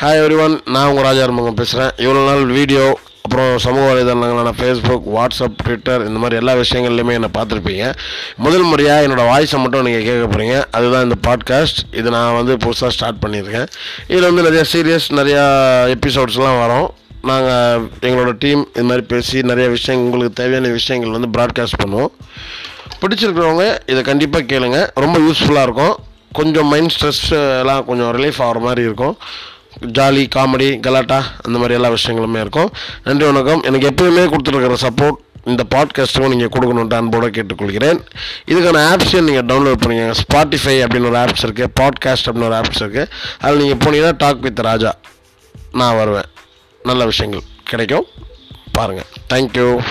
Hi every one நான் உங்கள் ராஜா பேசுகிறேன் இவ்வளோ நாள் வீடியோ அப்புறம் சமூக வலைதளங்களான ஃபேஸ்புக் வாட்ஸ்அப் ட்விட்டர் இந்த மாதிரி எல்லா விஷயங்கள்லையுமே என்னை பார்த்துருப்பீங்க. முதல் முறையாக என்னோடய வாய்ஸை மட்டும் நீங்கள் கேட்க போகிறீங்க அதுதான் இந்த பாட்காஸ்ட் இது நான் வந்து புதுசாக ஸ்டார்ட் பண்ணியிருக்கேன். இதில் வந்து நிறையா சீரியஸ் நிறையா எபிசோட்ஸ்லாம் வரும். நாங்கள் எங்களோட டீம் இது மாதிரி பேசி நிறைய விஷயங்கள் உங்களுக்கு தேவையான விஷயங்கள் வந்து ப்ராட்காஸ்ட் பண்ணுவோம். பிடிச்சிருக்கிறவங்க இதை கண்டிப்பாக கேளுங்க. ரொம்ப யூஸ்ஃபுல்லாக இருக்கும். கொஞ்சம் மைண்ட் ஸ்ட்ரெஸ் எல்லாம் கொஞ்சம் ரிலீஃப் ஆகிற மாதிரி இருக்கும். ஜாலி காமெடி கலாட்டா அந்த மாதிரி எல்லா விஷயங்களுமே இருக்கும். நன்றி வணக்கம். எனக்கு எப்போயுமே கொடுத்துருக்கிற சப்போர்ட் இந்த பாட்காஸ்ட்டுக்கும் நீங்கள் கொடுக்கணுன்ட்டு அன்போடு கேட்டுக்கொள்கிறேன். இதுக்கான ஆப்ஸையும் நீங்கள் டவுன்லோட் பண்ணிக்கோங்க. ஸ்பாட்டிஃபை அப்படின்னு ஒரு ஆப்ஸ் இருக்குது பாட்காஸ்ட் அப்படின்னு ஒரு ஆப்ஸ் இருக்குது அதில் நீங்கள் போனீங்கன்னா டாக் வித் ராஜா நான் வருவேன். நல்ல விஷயங்கள் கிடைக்கும். பாருங்கள் தேங்க்யூ